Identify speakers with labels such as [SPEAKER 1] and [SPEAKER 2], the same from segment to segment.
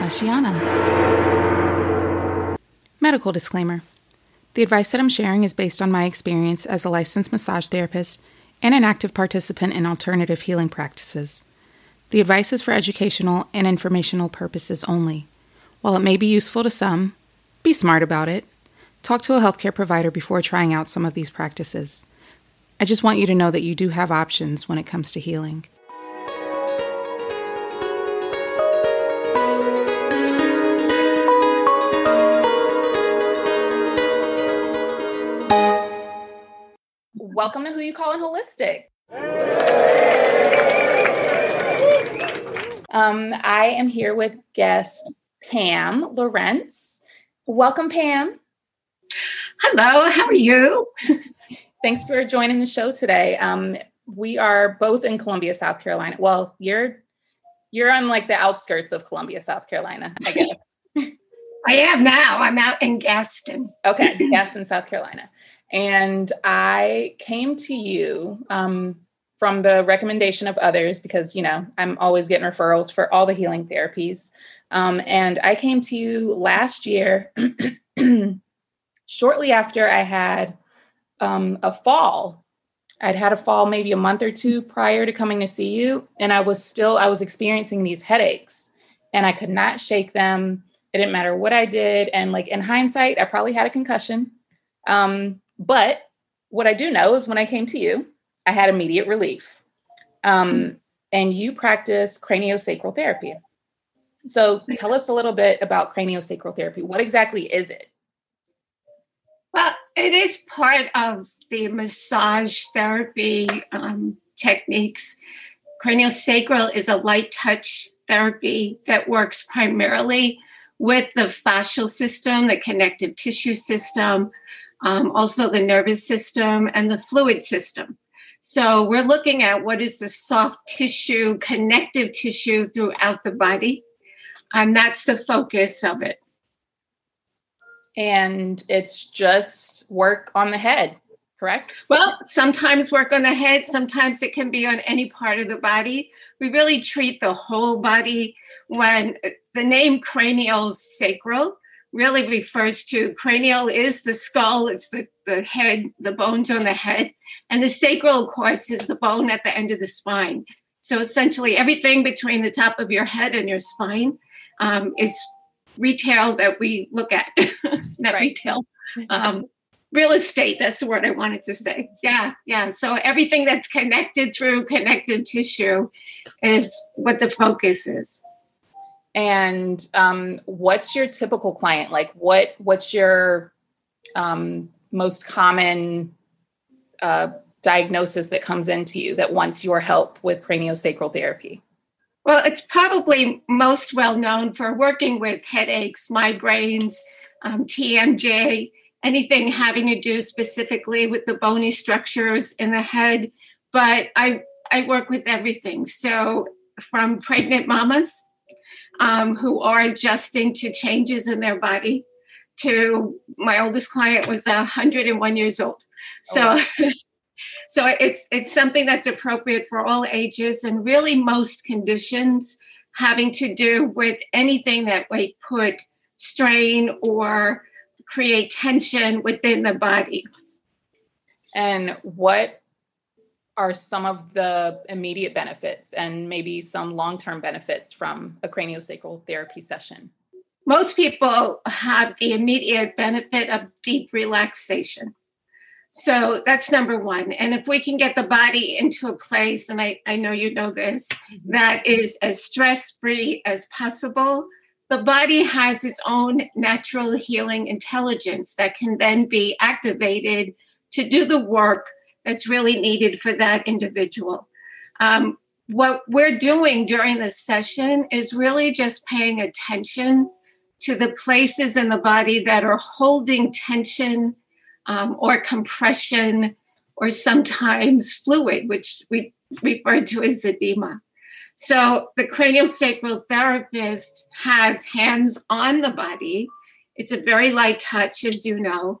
[SPEAKER 1] Ashiana. Medical disclaimer. The advice that I'm sharing is based on my experience as a licensed massage therapist and an active participant in alternative healing practices. The advice is for educational and informational purposes only. While it may be useful to some, be smart about it. Talk to a healthcare provider before trying out some of these practices. I just want you to know that you do have options when it comes to healing.
[SPEAKER 2] Welcome to Who You Calling Holistic. Um, I am here with guest Pam Lorentz. Welcome, Pam.
[SPEAKER 3] Hello, how are you?
[SPEAKER 2] Thanks for joining the show today. Um, we are both in Columbia, South Carolina. Well, you're you're on like the outskirts of Columbia, South Carolina, I guess.
[SPEAKER 3] I am now. I'm out in Gaston.
[SPEAKER 2] Okay, Gaston, South Carolina. And I came to you um, from the recommendation of others because, you know, I'm always getting referrals for all the healing therapies. Um, and I came to you last year, shortly after I had um, a fall. I'd had a fall maybe a month or two prior to coming to see you. And I was still, I was experiencing these headaches and I could not shake them. It didn't matter what I did. And like in hindsight, I probably had a concussion. Um, but what I do know is when I came to you, I had immediate relief. Um, and you practice craniosacral therapy. So tell us a little bit about craniosacral therapy. What exactly is it?
[SPEAKER 3] Well, it is part of the massage therapy um, techniques. Craniosacral is a light touch therapy that works primarily with the fascial system, the connective tissue system, um, also the nervous system and the fluid system. So we're looking at what is the soft tissue, connective tissue throughout the body. And that's the focus of it.
[SPEAKER 2] And it's just work on the head, correct?
[SPEAKER 3] Well, sometimes work on the head, sometimes it can be on any part of the body. We really treat the whole body when the name cranial sacral really refers to cranial is the skull, it's the, the head, the bones on the head. And the sacral, of course, is the bone at the end of the spine. So essentially, everything between the top of your head and your spine um, is retail that we look at, not retail. Um, real estate, that's the word I wanted to say. Yeah, yeah. So everything that's connected through connective tissue is what the focus is
[SPEAKER 2] and um, what's your typical client? Like what what's your um, most common uh, diagnosis that comes into you that wants your help with craniosacral therapy?
[SPEAKER 3] Well it's probably most well known for working with headaches migraines um, tmj anything having to do specifically with the bony structures in the head. But i i work with everything. So from pregnant mamas um, who are adjusting to changes in their body. To my oldest client was 101 years old, so oh. so it's it's something that's appropriate for all ages and really most conditions having to do with anything that might put strain or create tension within the body.
[SPEAKER 2] And what are some of the immediate benefits and maybe some long term benefits from a craniosacral therapy session?
[SPEAKER 3] Most people have the immediate benefit of deep relaxation. So that's number one. And if we can get the body into a place, and I, I know you know this, that is as stress free as possible, the body has its own natural healing intelligence that can then be activated to do the work that's really needed for that individual. Um, what we're doing during this session is really just paying attention to the places in the body that are holding tension um, or compression or sometimes fluid, which we refer to as edema. So the craniosacral therapist has hands on the body. It's a very light touch, as you know.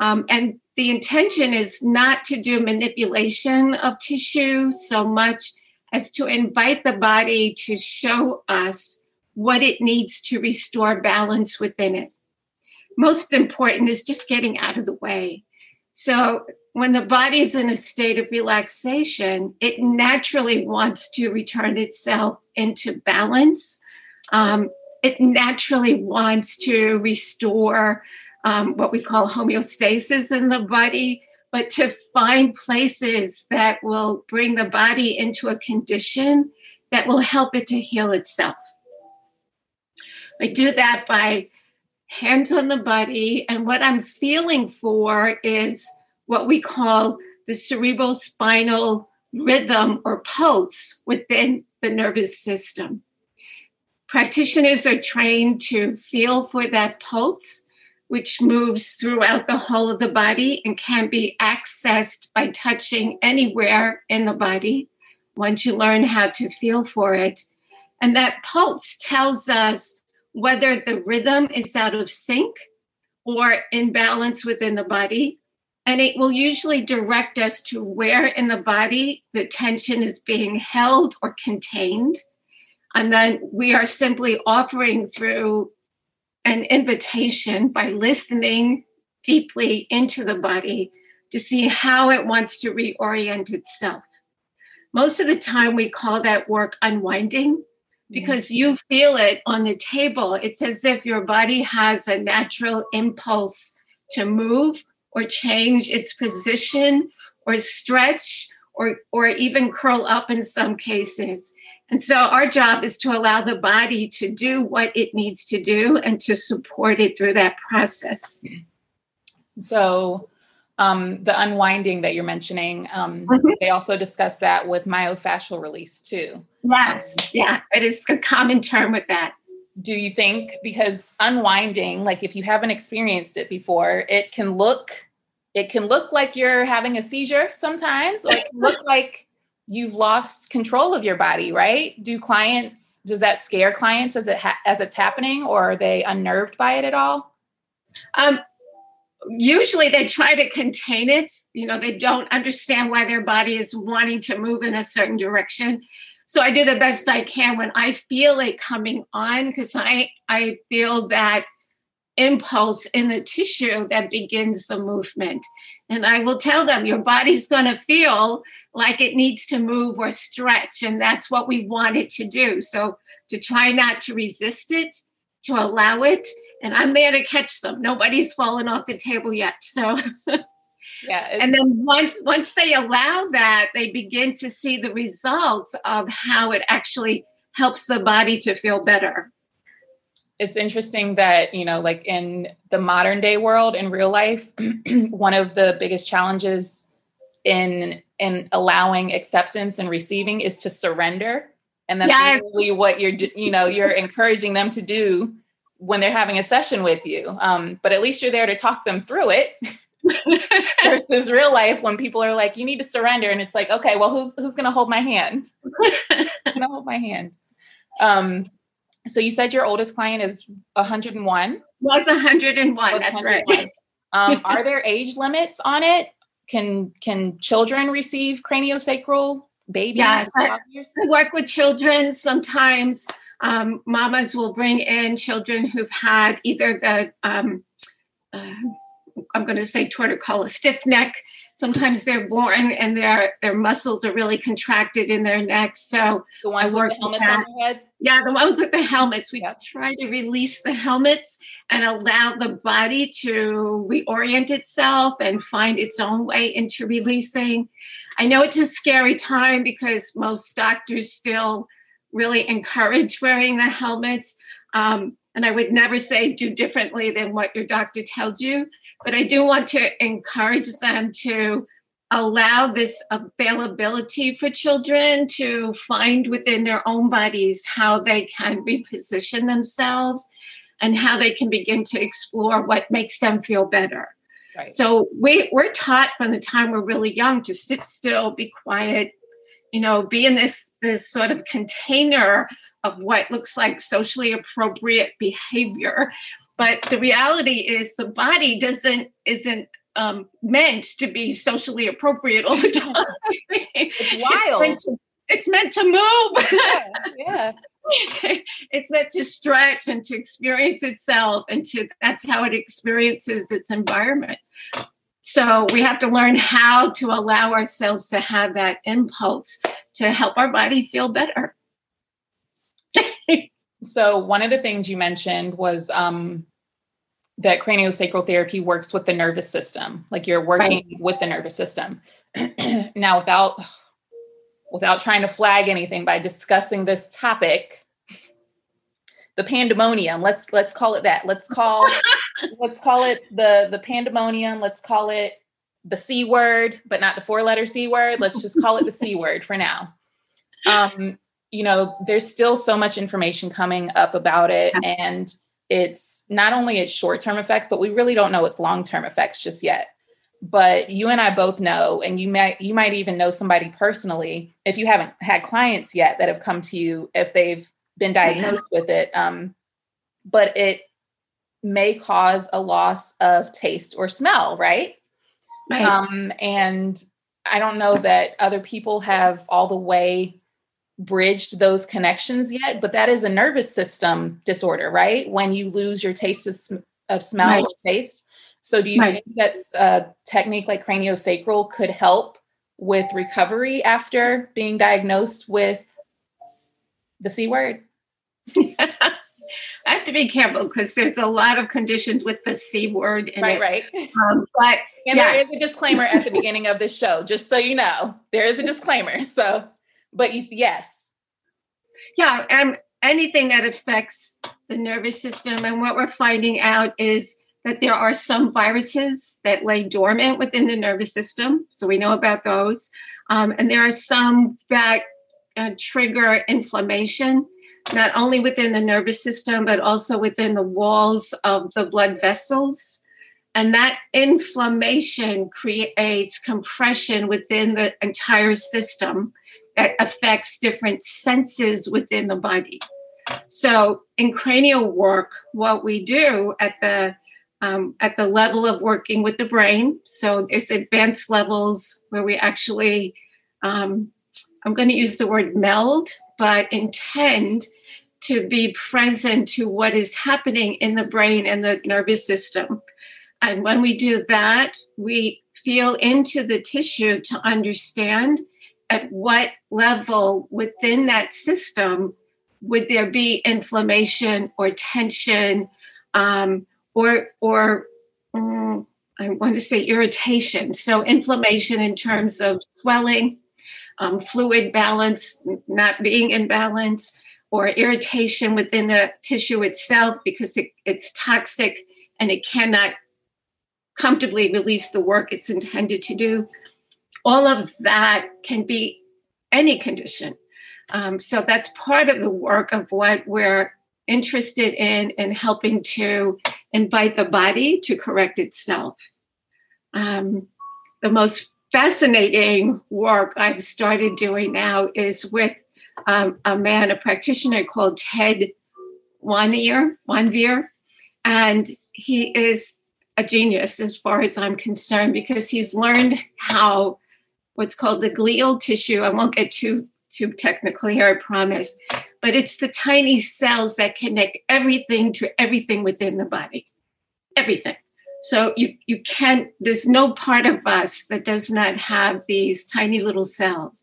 [SPEAKER 3] Um, and the intention is not to do manipulation of tissue so much as to invite the body to show us what it needs to restore balance within it. Most important is just getting out of the way. So, when the body is in a state of relaxation, it naturally wants to return itself into balance. Um, it naturally wants to restore um, what we call homeostasis in the body, but to find places that will bring the body into a condition that will help it to heal itself. I do that by hands on the body, and what I'm feeling for is what we call the cerebral spinal rhythm or pulse within the nervous system. Practitioners are trained to feel for that pulse, which moves throughout the whole of the body and can be accessed by touching anywhere in the body once you learn how to feel for it. And that pulse tells us whether the rhythm is out of sync or in balance within the body. And it will usually direct us to where in the body the tension is being held or contained. And then we are simply offering through an invitation by listening deeply into the body to see how it wants to reorient itself. Most of the time, we call that work unwinding because you feel it on the table. It's as if your body has a natural impulse to move or change its position or stretch or, or even curl up in some cases. And so our job is to allow the body to do what it needs to do and to support it through that process.
[SPEAKER 2] So um, the unwinding that you're mentioning, um, mm-hmm. they also discuss that with myofascial release too.
[SPEAKER 3] Yes, yeah, it is a common term with that.
[SPEAKER 2] Do you think because unwinding, like if you haven't experienced it before, it can look it can look like you're having a seizure sometimes, or it can look like you've lost control of your body, right? Do clients does that scare clients as it ha- as it's happening, or are they unnerved by it at all?
[SPEAKER 3] Um, usually they try to contain it. You know, they don't understand why their body is wanting to move in a certain direction. So I do the best I can when I feel it coming on because I I feel that impulse in the tissue that begins the movement. And I will tell them your body's going to feel like it needs to move or stretch. And that's what we want it to do. So to try not to resist it, to allow it. And I'm there to catch them. Nobody's fallen off the table yet. So. Yeah, and then once once they allow that, they begin to see the results of how it actually helps the body to feel better
[SPEAKER 2] it's interesting that you know like in the modern day world in real life one of the biggest challenges in in allowing acceptance and receiving is to surrender. And that's yes. really what you're you know you're encouraging them to do when they're having a session with you. Um, but at least you're there to talk them through it versus real life when people are like you need to surrender. And it's like okay well who's who's gonna hold my hand? Gonna hold my hand? Um so you said your oldest client is 101?
[SPEAKER 3] Was 101, Was that's 101. right.
[SPEAKER 2] um, are there age limits on it? Can can children receive craniosacral babies?
[SPEAKER 3] Yes, I, I work with children. Sometimes um, mamas will bring in children who've had either the um, uh, I'm going to say torticollis stiff neck sometimes they're born and their their muscles are really contracted in their neck. So
[SPEAKER 2] the ones with the helmets on their head.
[SPEAKER 3] Yeah, the ones with the helmets. We try to release the helmets and allow the body to reorient itself and find its own way into releasing. I know it's a scary time because most doctors still really encourage wearing the helmets. Um, and I would never say do differently than what your doctor tells you. But I do want to encourage them to allow this availability for children to find within their own bodies how they can reposition themselves and how they can begin to explore what makes them feel better. Right. So we, we're taught from the time we're really young to sit still, be quiet, you know, be in this this sort of container of what looks like socially appropriate behavior. But the reality is the body doesn't isn't um, meant to be socially appropriate all the time.
[SPEAKER 2] it's wild.
[SPEAKER 3] It's meant to, it's meant to move.
[SPEAKER 2] Yeah. yeah.
[SPEAKER 3] it's meant to stretch and to experience itself and to that's how it experiences its environment so we have to learn how to allow ourselves to have that impulse to help our body feel better
[SPEAKER 2] so one of the things you mentioned was um, that craniosacral therapy works with the nervous system like you're working right. with the nervous system. Now without without trying to flag anything by discussing this topic the pandemonium let's let's call it that. Let's call let's call it the the pandemonium. Let's call it the c word but not the four letter c word. Let's just call it the c word for now. Um you know there's still so much information coming up about it and it's not only its short-term effects but we really don't know its long-term effects just yet. But you and I both know and you might you might even know somebody personally if you haven't had clients yet that have come to you if they've been diagnosed with it um, but it may cause a loss of taste or smell right? Right. Um, and I don't know that other people have all the way bridged those connections yet, but that is a nervous system disorder, right? When you lose your taste of, sm- of smell right. or taste. So, do you right. think that's a technique like craniosacral could help with recovery after being diagnosed with the C word?
[SPEAKER 3] I have to be careful because there's a lot of conditions with the C word.
[SPEAKER 2] right,
[SPEAKER 3] it.
[SPEAKER 2] right. Um,
[SPEAKER 3] but
[SPEAKER 2] and yes. there is a disclaimer at the beginning of the show, just so you know. There is a disclaimer. So but you, yes.
[SPEAKER 3] Yeah, um, anything that affects the nervous system. And what we're finding out is that there are some viruses that lay dormant within the nervous system. So we know about those. Um, and there are some that uh, trigger inflammation, not only within the nervous system, but also within the walls of the blood vessels. And that inflammation creates compression within the entire system affects different senses within the body. So in cranial work, what we do at the um, at the level of working with the brain, so there's advanced levels where we actually, um, I'm going to use the word meld, but intend to be present to what is happening in the brain and the nervous system. And when we do that, we feel into the tissue to understand at what level within that system would there be inflammation or tension um, or or um, I want to say irritation. So inflammation in terms of swelling, um, fluid balance not being in balance, or irritation within the tissue itself because it, it's toxic and it cannot comfortably release the work it's intended to do all of that can be any condition. Um, so that's part of the work of what we're interested in in helping to invite the body to correct itself. Um, the most fascinating work I've started doing now is with um, a man, a practitioner called Tad Wanveer, Wanveer, and he is a genius as far as I'm concerned because he's learned how what's called the glial tissue. I won't get too too technical here, I promise. But it's the tiny cells that connect everything to everything within the body. Everything. So you you can't there's no part of us that does not have these tiny little cells.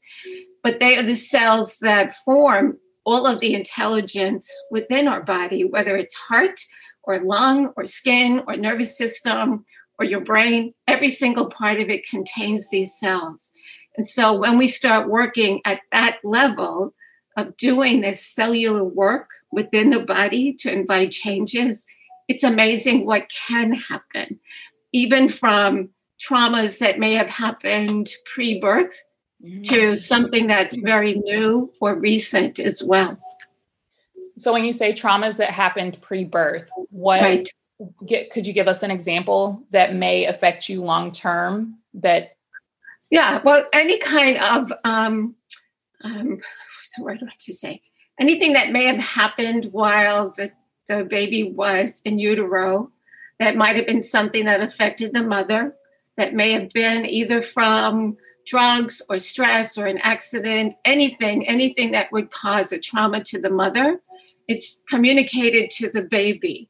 [SPEAKER 3] But they are the cells that form all of the intelligence within our body, whether it's heart or lung or skin or nervous system or your brain, every single part of it contains these cells. And so when we start working at that level of doing this cellular work within the body to invite changes, it's amazing what can happen, even from traumas that may have happened pre birth mm-hmm. to something that's very new or recent as well.
[SPEAKER 2] So, when you say traumas that happened pre birth, what right get, could you give us an example that may affect you long term that?
[SPEAKER 3] Yeah well any kind of um, um the word I want to say? Anything that may have happened while the, the baby was in utero that might have been something that affected the mother that may have been either from drugs or stress or an accident, anything, anything that would cause a trauma to the mother, it's communicated to the baby,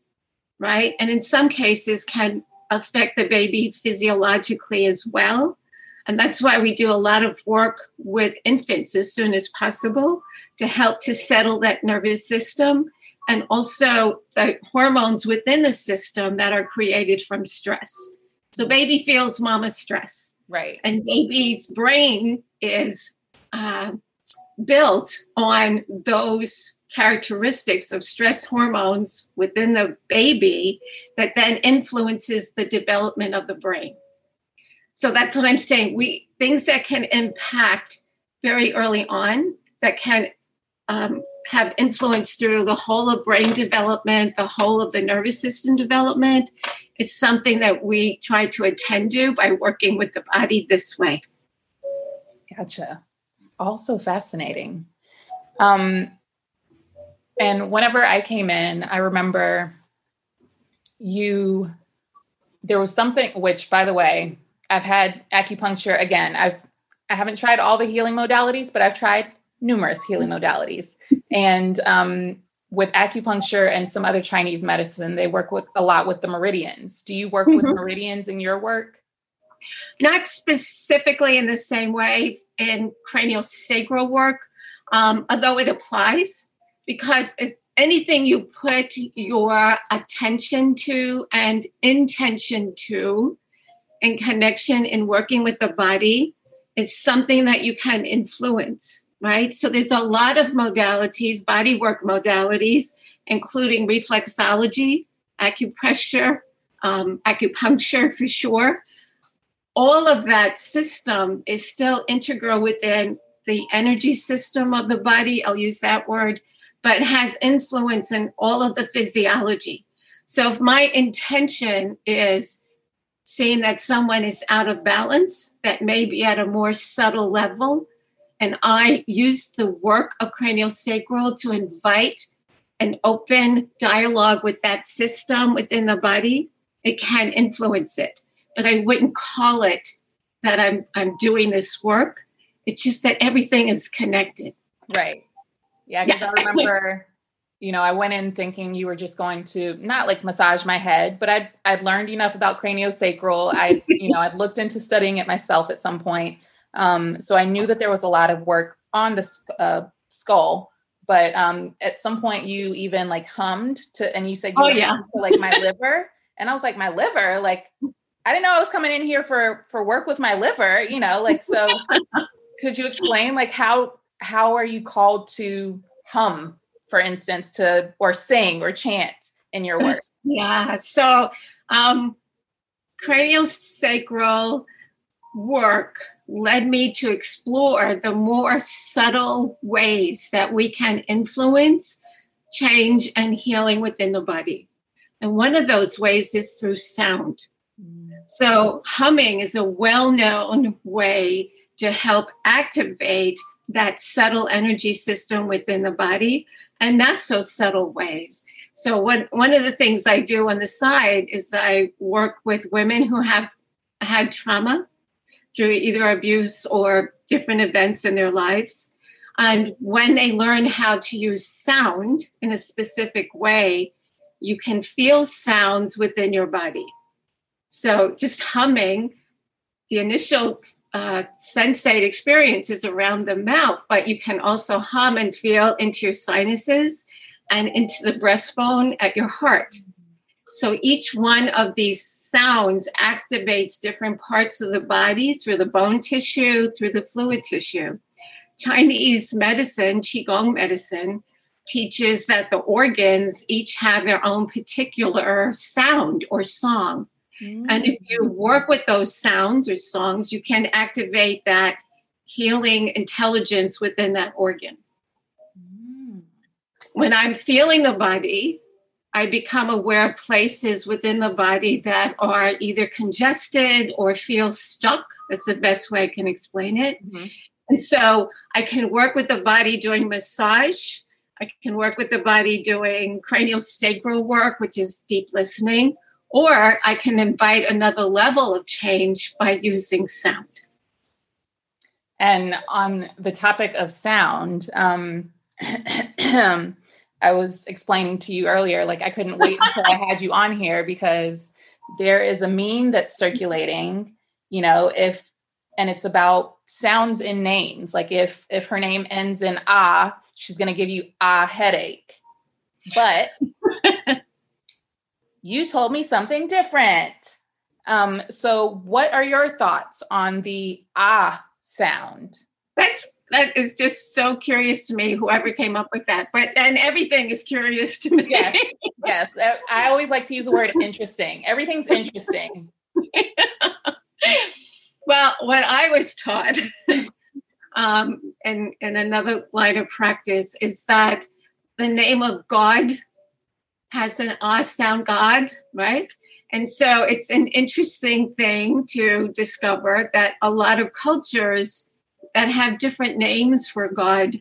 [SPEAKER 3] right? And in some cases can affect the baby physiologically as well. And that's why we do a lot of work with infants as soon as possible to help to settle that nervous system and also the hormones within the system that are created from stress. So baby feels mama's stress.
[SPEAKER 2] Right.
[SPEAKER 3] And baby's brain is uh, built on those characteristics of stress hormones within the baby that then influences the development of the brain. So that's what I'm saying. We things that can impact very early on that can um, have influence through the whole of brain development, the whole of the nervous system development, is something that we try to attend to by working with the body this way.
[SPEAKER 2] Gotcha. It's also fascinating. Um, and whenever I came in, I remember you, there was something, which by the way, I've had acupuncture again. I've, I haven't tried all the healing modalities, but I've tried numerous healing modalities. And um, with acupuncture and some other Chinese medicine, they work with a lot with the meridians. Do you work mm-hmm. with meridians in your work?
[SPEAKER 3] Not specifically in the same way in cranial sacral work, um, although it applies because anything you put your attention to and intention to in connection in working with the body is something that you can influence right? So there's a lot of modalities, body work modalities, including reflexology, acupressure, um, acupuncture for sure. All of that system is still integral within the energy system of the body. I'll use that word, but has influence in all of the physiology. So if my intention is seeing that someone is out of balance, that may be at a more subtle level, and I use the work of cranial sacral to invite an open dialogue with that system within the body. It can influence it, but I wouldn't call it that I'm I'm doing this work. It's just that everything is connected.
[SPEAKER 2] Right. Yeah, because yeah. I remember, you know, I went in thinking you were just going to not like massage my head, but I'd I'd learned enough about craniosacral. I, you know, I'd looked into studying it myself at some point. Um, so I knew that there was a lot of work on the uh, skull. But um, at some point, you even like hummed to, and you said, you
[SPEAKER 3] "Oh yeah,"
[SPEAKER 2] to, like my liver, and I was like, "My liver?" Like I didn't know I was coming in here for for work with my liver. You know, like so. could you explain like how how are you called to hum, for instance, to or sing or chant in your work?
[SPEAKER 3] Yeah. So um, cranial sacral work led me to explore the more subtle ways that we can influence change and healing within the body. And one of those ways is through sound. So, humming is a well known way to help activate that subtle energy system within the body and not so subtle ways. So, one one of the things I do on the side is I work with women who have had trauma through either abuse or different events in their lives. And when they learn how to use sound in a specific way, you can feel sounds within your body. So just humming, the initial uh, sensate experiences around the mouth, but you can also hum and feel into your sinuses and into the breastbone at your heart. So each one of these sounds activates different parts of the body through the bone tissue, through the fluid tissue. Chinese medicine, Qigong medicine, teaches that the organs each have their own particular sound or song. Mm. And if you work with those sounds or songs, you can activate that healing intelligence within that organ. Mm. When I'm feeling the body, I become aware of places within the body that are either congested or feel stuck. That's the best way I can explain it. Mm-hmm. And so I can work with the body doing massage. I can work with the body doing cranial sacral work, which is deep listening, or I can invite another level of change by using sound.
[SPEAKER 2] And on the topic of sound, um, I was explaining to you earlier, like I couldn't wait until I had you on here because there is a meme that's circulating, you know, if and it's about sounds in names. Like if if her name ends in ah, she's gonna give you a headache. But you told me something different. Um, so what are your thoughts on the ah sound?
[SPEAKER 3] That's that is just so curious to me whoever came up with that but and everything is curious to me
[SPEAKER 2] yes yes i always like to use the word interesting everything's interesting
[SPEAKER 3] well what i was taught um in in another line of practice is that the name of god has an ah sound god right and so it's an interesting thing to discover that a lot of cultures that have different names for God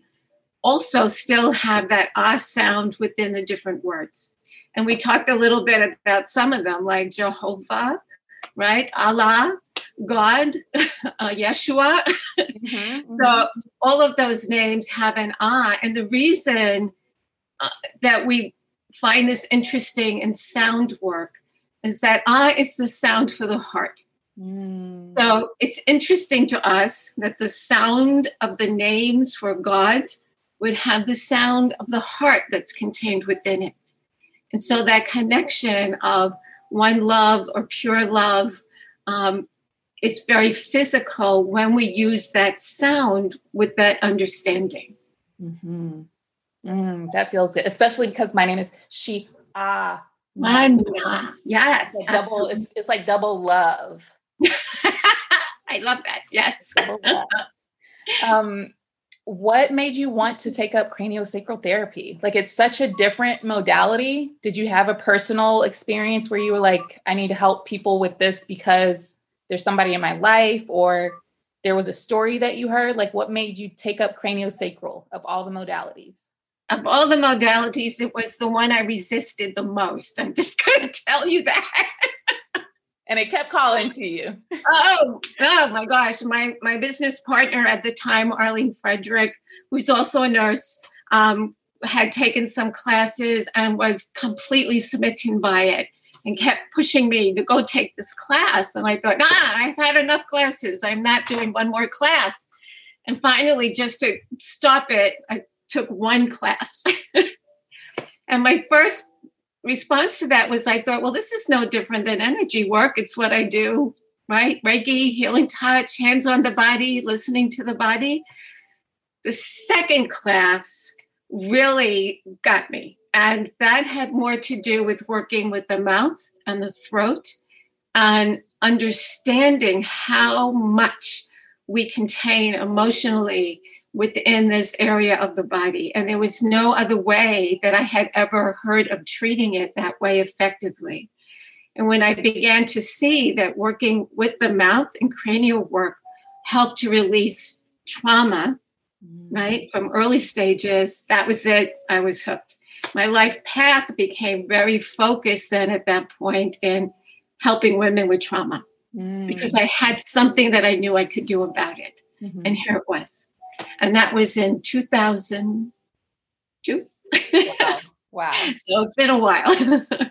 [SPEAKER 3] also still have that ah sound within the different words. And we talked a little bit about some of them, like Jehovah, right? Allah, God, uh, Yeshua. Mm-hmm, so mm-hmm. all of those names have an ah. And the reason uh, that we find this interesting in sound work is that ah is the sound for the heart. Mm. So it's interesting to us that the sound of the names for God would have the sound of the heart that's contained within it. And so that connection of one love or pure love um, is very physical when we use that sound with that understanding.
[SPEAKER 2] Mm-hmm. Mm, that feels good, especially because my name is She Ah.
[SPEAKER 3] Yes.
[SPEAKER 2] It's, double, it's, it's like double love.
[SPEAKER 3] I love that. Yes.
[SPEAKER 2] um, what made you want to take up craniosacral therapy? Like it's such a different modality. Did you have a personal experience where you were like, I need to help people with this because there's somebody in my life or there was a story that you heard? Like what made you take up craniosacral of all the modalities?
[SPEAKER 3] Of all the modalities, it was the one I resisted the most. I'm just going to tell you that
[SPEAKER 2] and it kept calling to you.
[SPEAKER 3] oh, oh my gosh. My my business partner at the time, Arlene Frederick, who's also a nurse, um, had taken some classes and was completely smitten by it and kept pushing me to go take this class. And I thought, nah, I've had enough classes. I'm not doing one more class. And finally, just to stop it, I took one class. and my first response to that was I thought, well, this is no different than energy work. It's what I do, right? Reiki, healing touch, hands on the body, listening to the body. The second class really got me. And that had more to do with working with the mouth and the throat and understanding how much we contain emotionally within this area of the body. And there was no other way that I had ever heard of treating it that way effectively. And when I began to see that working with the mouth and cranial work helped to release trauma, mm-hmm. right, from early stages, that was it. I was hooked. My life path became very focused then at that point in helping women with trauma mm. because I had something that I knew I could do about it. Mm-hmm. And here it was and that was in 2002.
[SPEAKER 2] wow. wow.
[SPEAKER 3] So it's been a while.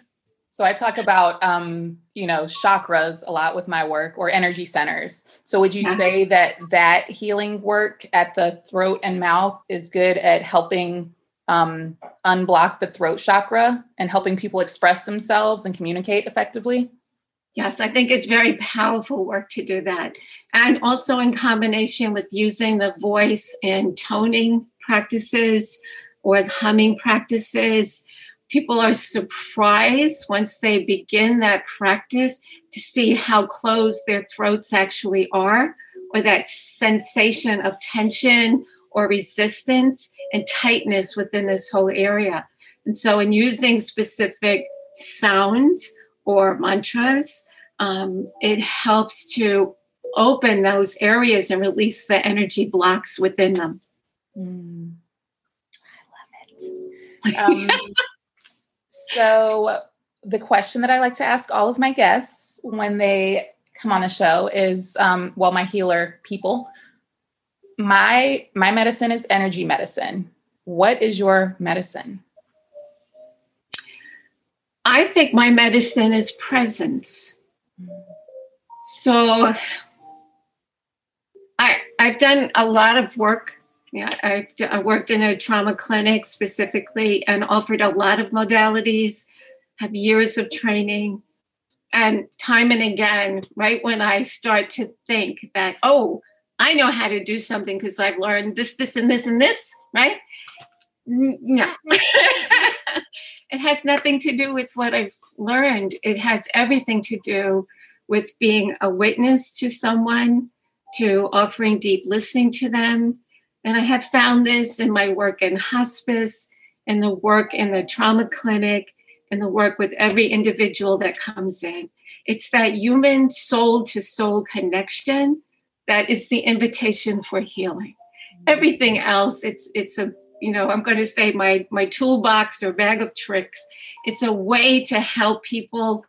[SPEAKER 2] so I talk about, um, you know, chakras a lot with my work or energy centers. So would you yeah. say that that healing work at the throat and mouth is good at helping um, unblock the throat chakra and helping people express themselves and communicate effectively?
[SPEAKER 3] Yes, I think it's very powerful work to do that. And also in combination with using the voice in toning practices or humming practices. People are surprised once they begin that practice to see how closed their throats actually are, or that sensation of tension or resistance and tightness within this whole area. And so, in using specific sounds, or mantras, um, it helps to open those areas and release the energy blocks within them.
[SPEAKER 2] Mm. I love it. Um, so, the question that I like to ask all of my guests when they come on the show is um, well, my healer people, my my medicine is energy medicine. What is your medicine?
[SPEAKER 3] I think my medicine is presence. So I I've done a lot of work. Yeah, I've I worked in a trauma clinic specifically and offered a lot of modalities, have years of training. And time and again, right when I start to think that, oh, I know how to do something because I've learned this, this, and this, and this, right? No. it has nothing to do with what I've learned. It has everything to do with being a witness to someone, to offering deep listening to them. And I have found this in my work in hospice, in the work in the trauma clinic, in the work with every individual that comes in. It's that human soul to soul connection that is the invitation for healing. Mm-hmm. Everything else, it's it's a you know i'm going to say my my toolbox or bag of tricks. It's a way to help people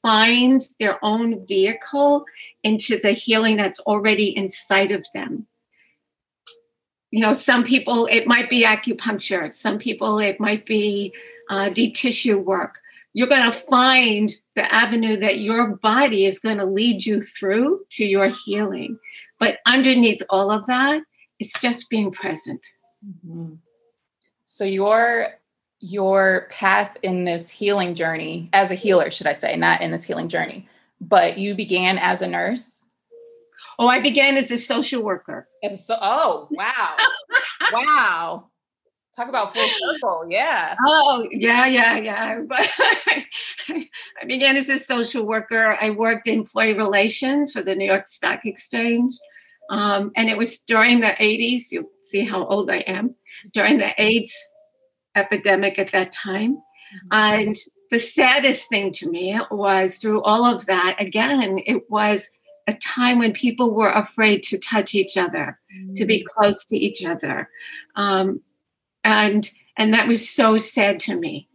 [SPEAKER 3] find their own vehicle into the healing that's already inside of them. You know some people it might be acupuncture. Some people it might be uh, deep tissue work. You're going to find the avenue that your body is going to lead you through to your healing. But underneath all of that it's just being present
[SPEAKER 2] Mm-hmm. So your your path in this healing journey as a healer, should I say, not in this healing journey, but you began as a nurse.
[SPEAKER 3] Oh, I began as a social worker.
[SPEAKER 2] As a so oh wow. wow. Talk about full circle, yeah.
[SPEAKER 3] Oh, yeah, yeah, yeah. But I began as a social worker. I worked in employee relations for the New York Stock Exchange. Um, and it was during the 80s, you see how old I am, during the AIDS epidemic at that time. Mm-hmm. And the saddest thing to me was through all of that, again, it was a time when people were afraid to touch each other, mm-hmm. to be mm. close to each other. Um, and and that was so sad to me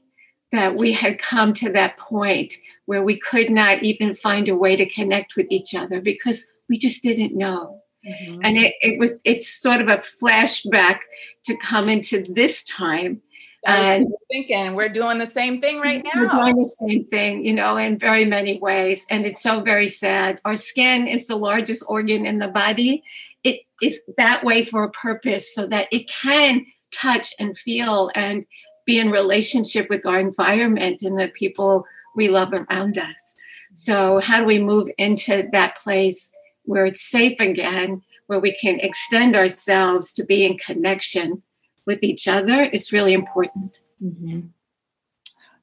[SPEAKER 3] that we had come to that point where we could not even find a way to connect with each other because we just didn't know. Mm-hmm. And it, it was it's sort of a flashback to come into this time.
[SPEAKER 2] And thinking we're doing the same thing right now.
[SPEAKER 3] We're doing the same thing, you know, in very many ways. And it's so very sad. Our skin is the largest organ in the body. It is that way for a purpose so that it can touch and feel and be in relationship with our environment and the people we love around us. So, how do we move into that place where it's safe again, where we can extend ourselves to be in connection with each other is really important.
[SPEAKER 2] Mm-hmm.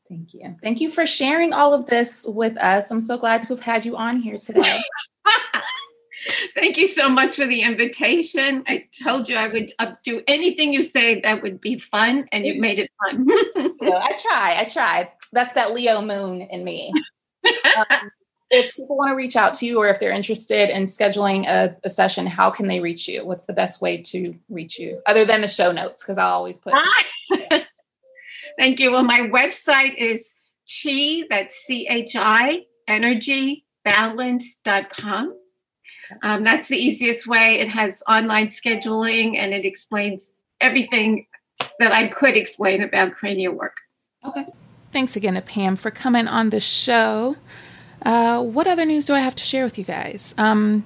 [SPEAKER 2] Thank you. Thank you for sharing all of this with us. I'm so glad to have had you on here today.
[SPEAKER 3] Thank you so much for the invitation. I told you I would uh, do anything you say that would be fun, and you made it fun.
[SPEAKER 2] I try. I try. That's that Leo moon in me. Um, if people want to reach out to you or if they're interested in scheduling a, a, session, how can they reach you? What's the best way to reach you other than the show notes? Because I'll always put.
[SPEAKER 3] Thank you. Well, my website is chi, that's C H I, energybalance.com. Um, that's the easiest way. It has online scheduling and it explains everything that I could explain about cranial work.
[SPEAKER 1] Okay. Thanks again to Pam for coming on the show. Uh, what other news do I have to share with you guys? Um,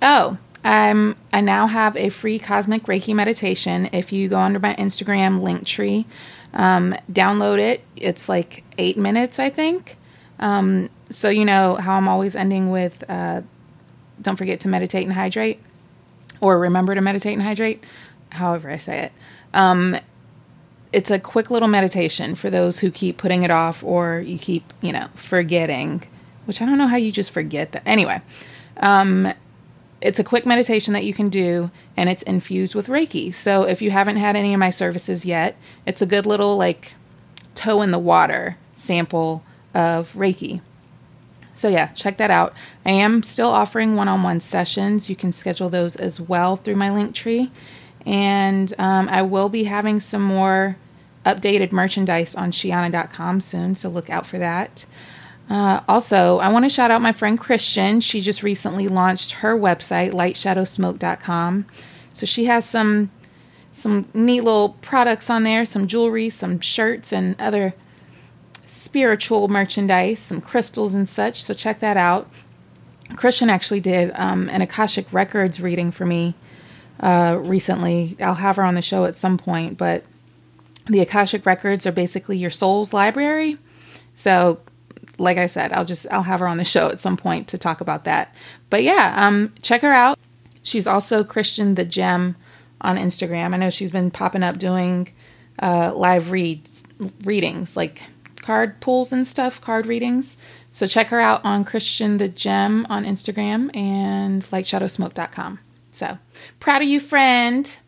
[SPEAKER 1] oh, I'm I now have a free cosmic Reiki meditation. If you go under my Instagram link tree, um, download it. It's like eight minutes, I think. Um, so you know how I'm always ending with, uh, "Don't forget to meditate and hydrate," or remember to meditate and hydrate. However I say it. It's a quick little meditation for those who keep putting it off or you keep, you know, forgetting, which I don't know how you just forget that. Anyway, um, it's a quick meditation that you can do and it's infused with Reiki. So if you haven't had any of my services yet, it's a good little like toe in the water sample of Reiki. So yeah, check that out. I am still offering one-on-one sessions. You can schedule those as well through my link tree and um, I will be having some more updated merchandise on Sheanah.com soon, so look out for that. Uh, also, I want to shout out my friend Christian. She just recently launched her website, lightshadowsmoke.com. So she has some some neat little products on there, some jewelry, some shirts, and other spiritual merchandise, some crystals and such. So check that out. Christian actually did um, an Akashic Records reading for me uh, recently. I'll have her on the show at some point, but the Akashic Records are basically your soul's library. So, like I said, I'll just I'll have her on the show at some point to talk about that. But yeah, um, check her out. She's also Christian the Gem on Instagram. I know she's been popping up doing uh, live reads readings like card pulls and stuff, card readings. So check her out on Christian the Gem on Instagram and lightshadowsmoke.com. So proud of you, friend.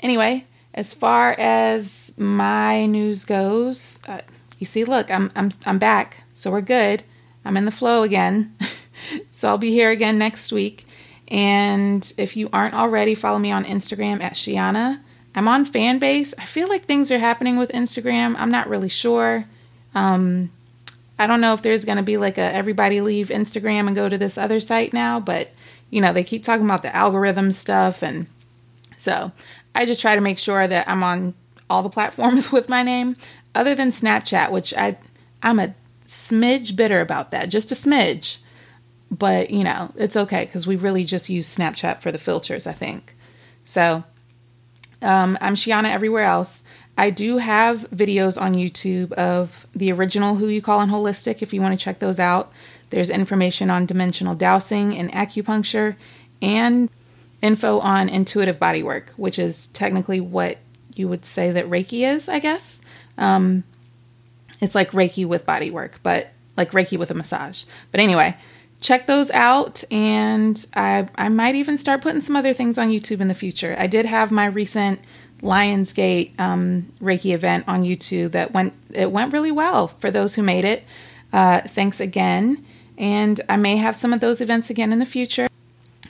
[SPEAKER 1] Anyway, as far as my news goes, uh, you see, look, I'm I'm I'm back, so we're good. I'm in the flow again. so I'll be here again next week. And if you aren't already, follow me on Instagram at Sheanah. I'm on Fanbase. I feel like things are happening with Instagram. I'm not really sure. Um, I don't know if there's going to be like a everybody leave Instagram and go to this other site now, but you know, they keep talking about the algorithm stuff. And so I just try to make sure that I'm on all the platforms with my name, other than Snapchat, which I, I'm a smidge bitter about that, just a smidge. But, you know, it's okay because we really just use Snapchat for the filters, I think. So um, I'm Sheanah everywhere else. I do have videos on YouTube of the original Who You Call on Holistic if you want to check those out. There's information on dimensional dowsing and acupuncture and info on intuitive bodywork, which is technically what you would say that Reiki is, I guess. Um, it's like Reiki with body work, but like Reiki with a massage. But anyway, check those out and I I might even start putting some other things on YouTube in the future. I did have my recent Lionsgate um, Reiki event on YouTube that went it went really well for those who made it. Uh, thanks again, and I may have some of those events again in the future.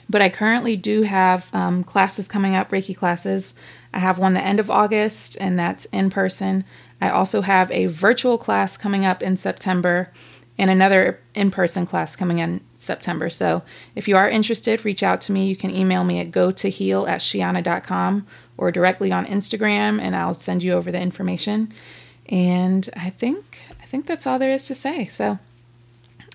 [SPEAKER 1] But I currently do have um, classes coming up, Reiki classes. I have one the end of August, and that's in person. I also have a virtual class coming up in September and another in person class coming in September. So if you are interested, reach out to me. You can email me at go to heal at sheanah.com or directly on Instagram, and I'll send you over the information. And I think I think that's all there is to say. So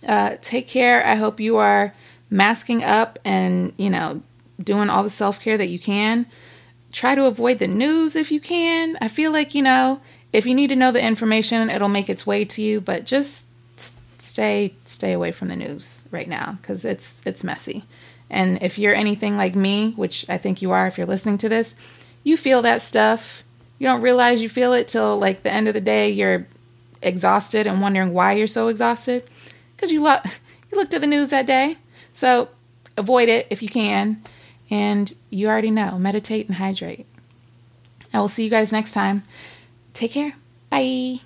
[SPEAKER 1] uh, take care. I hope you are masking up and you know doing all the self care that you can. Try to avoid the news if you can. I feel like you know if you need to know the information, it'll make its way to you. But just stay stay away from the news right now because it's it's messy. And if you're anything like me, which I think you are if you're listening to this, you feel that stuff. You don't realize you feel it till like the end of the day you're exhausted and wondering why you're so exhausted because you look you looked at the news that day. So avoid it if you can. And you already know, meditate and hydrate. I will see you guys next time. Take care. Bye.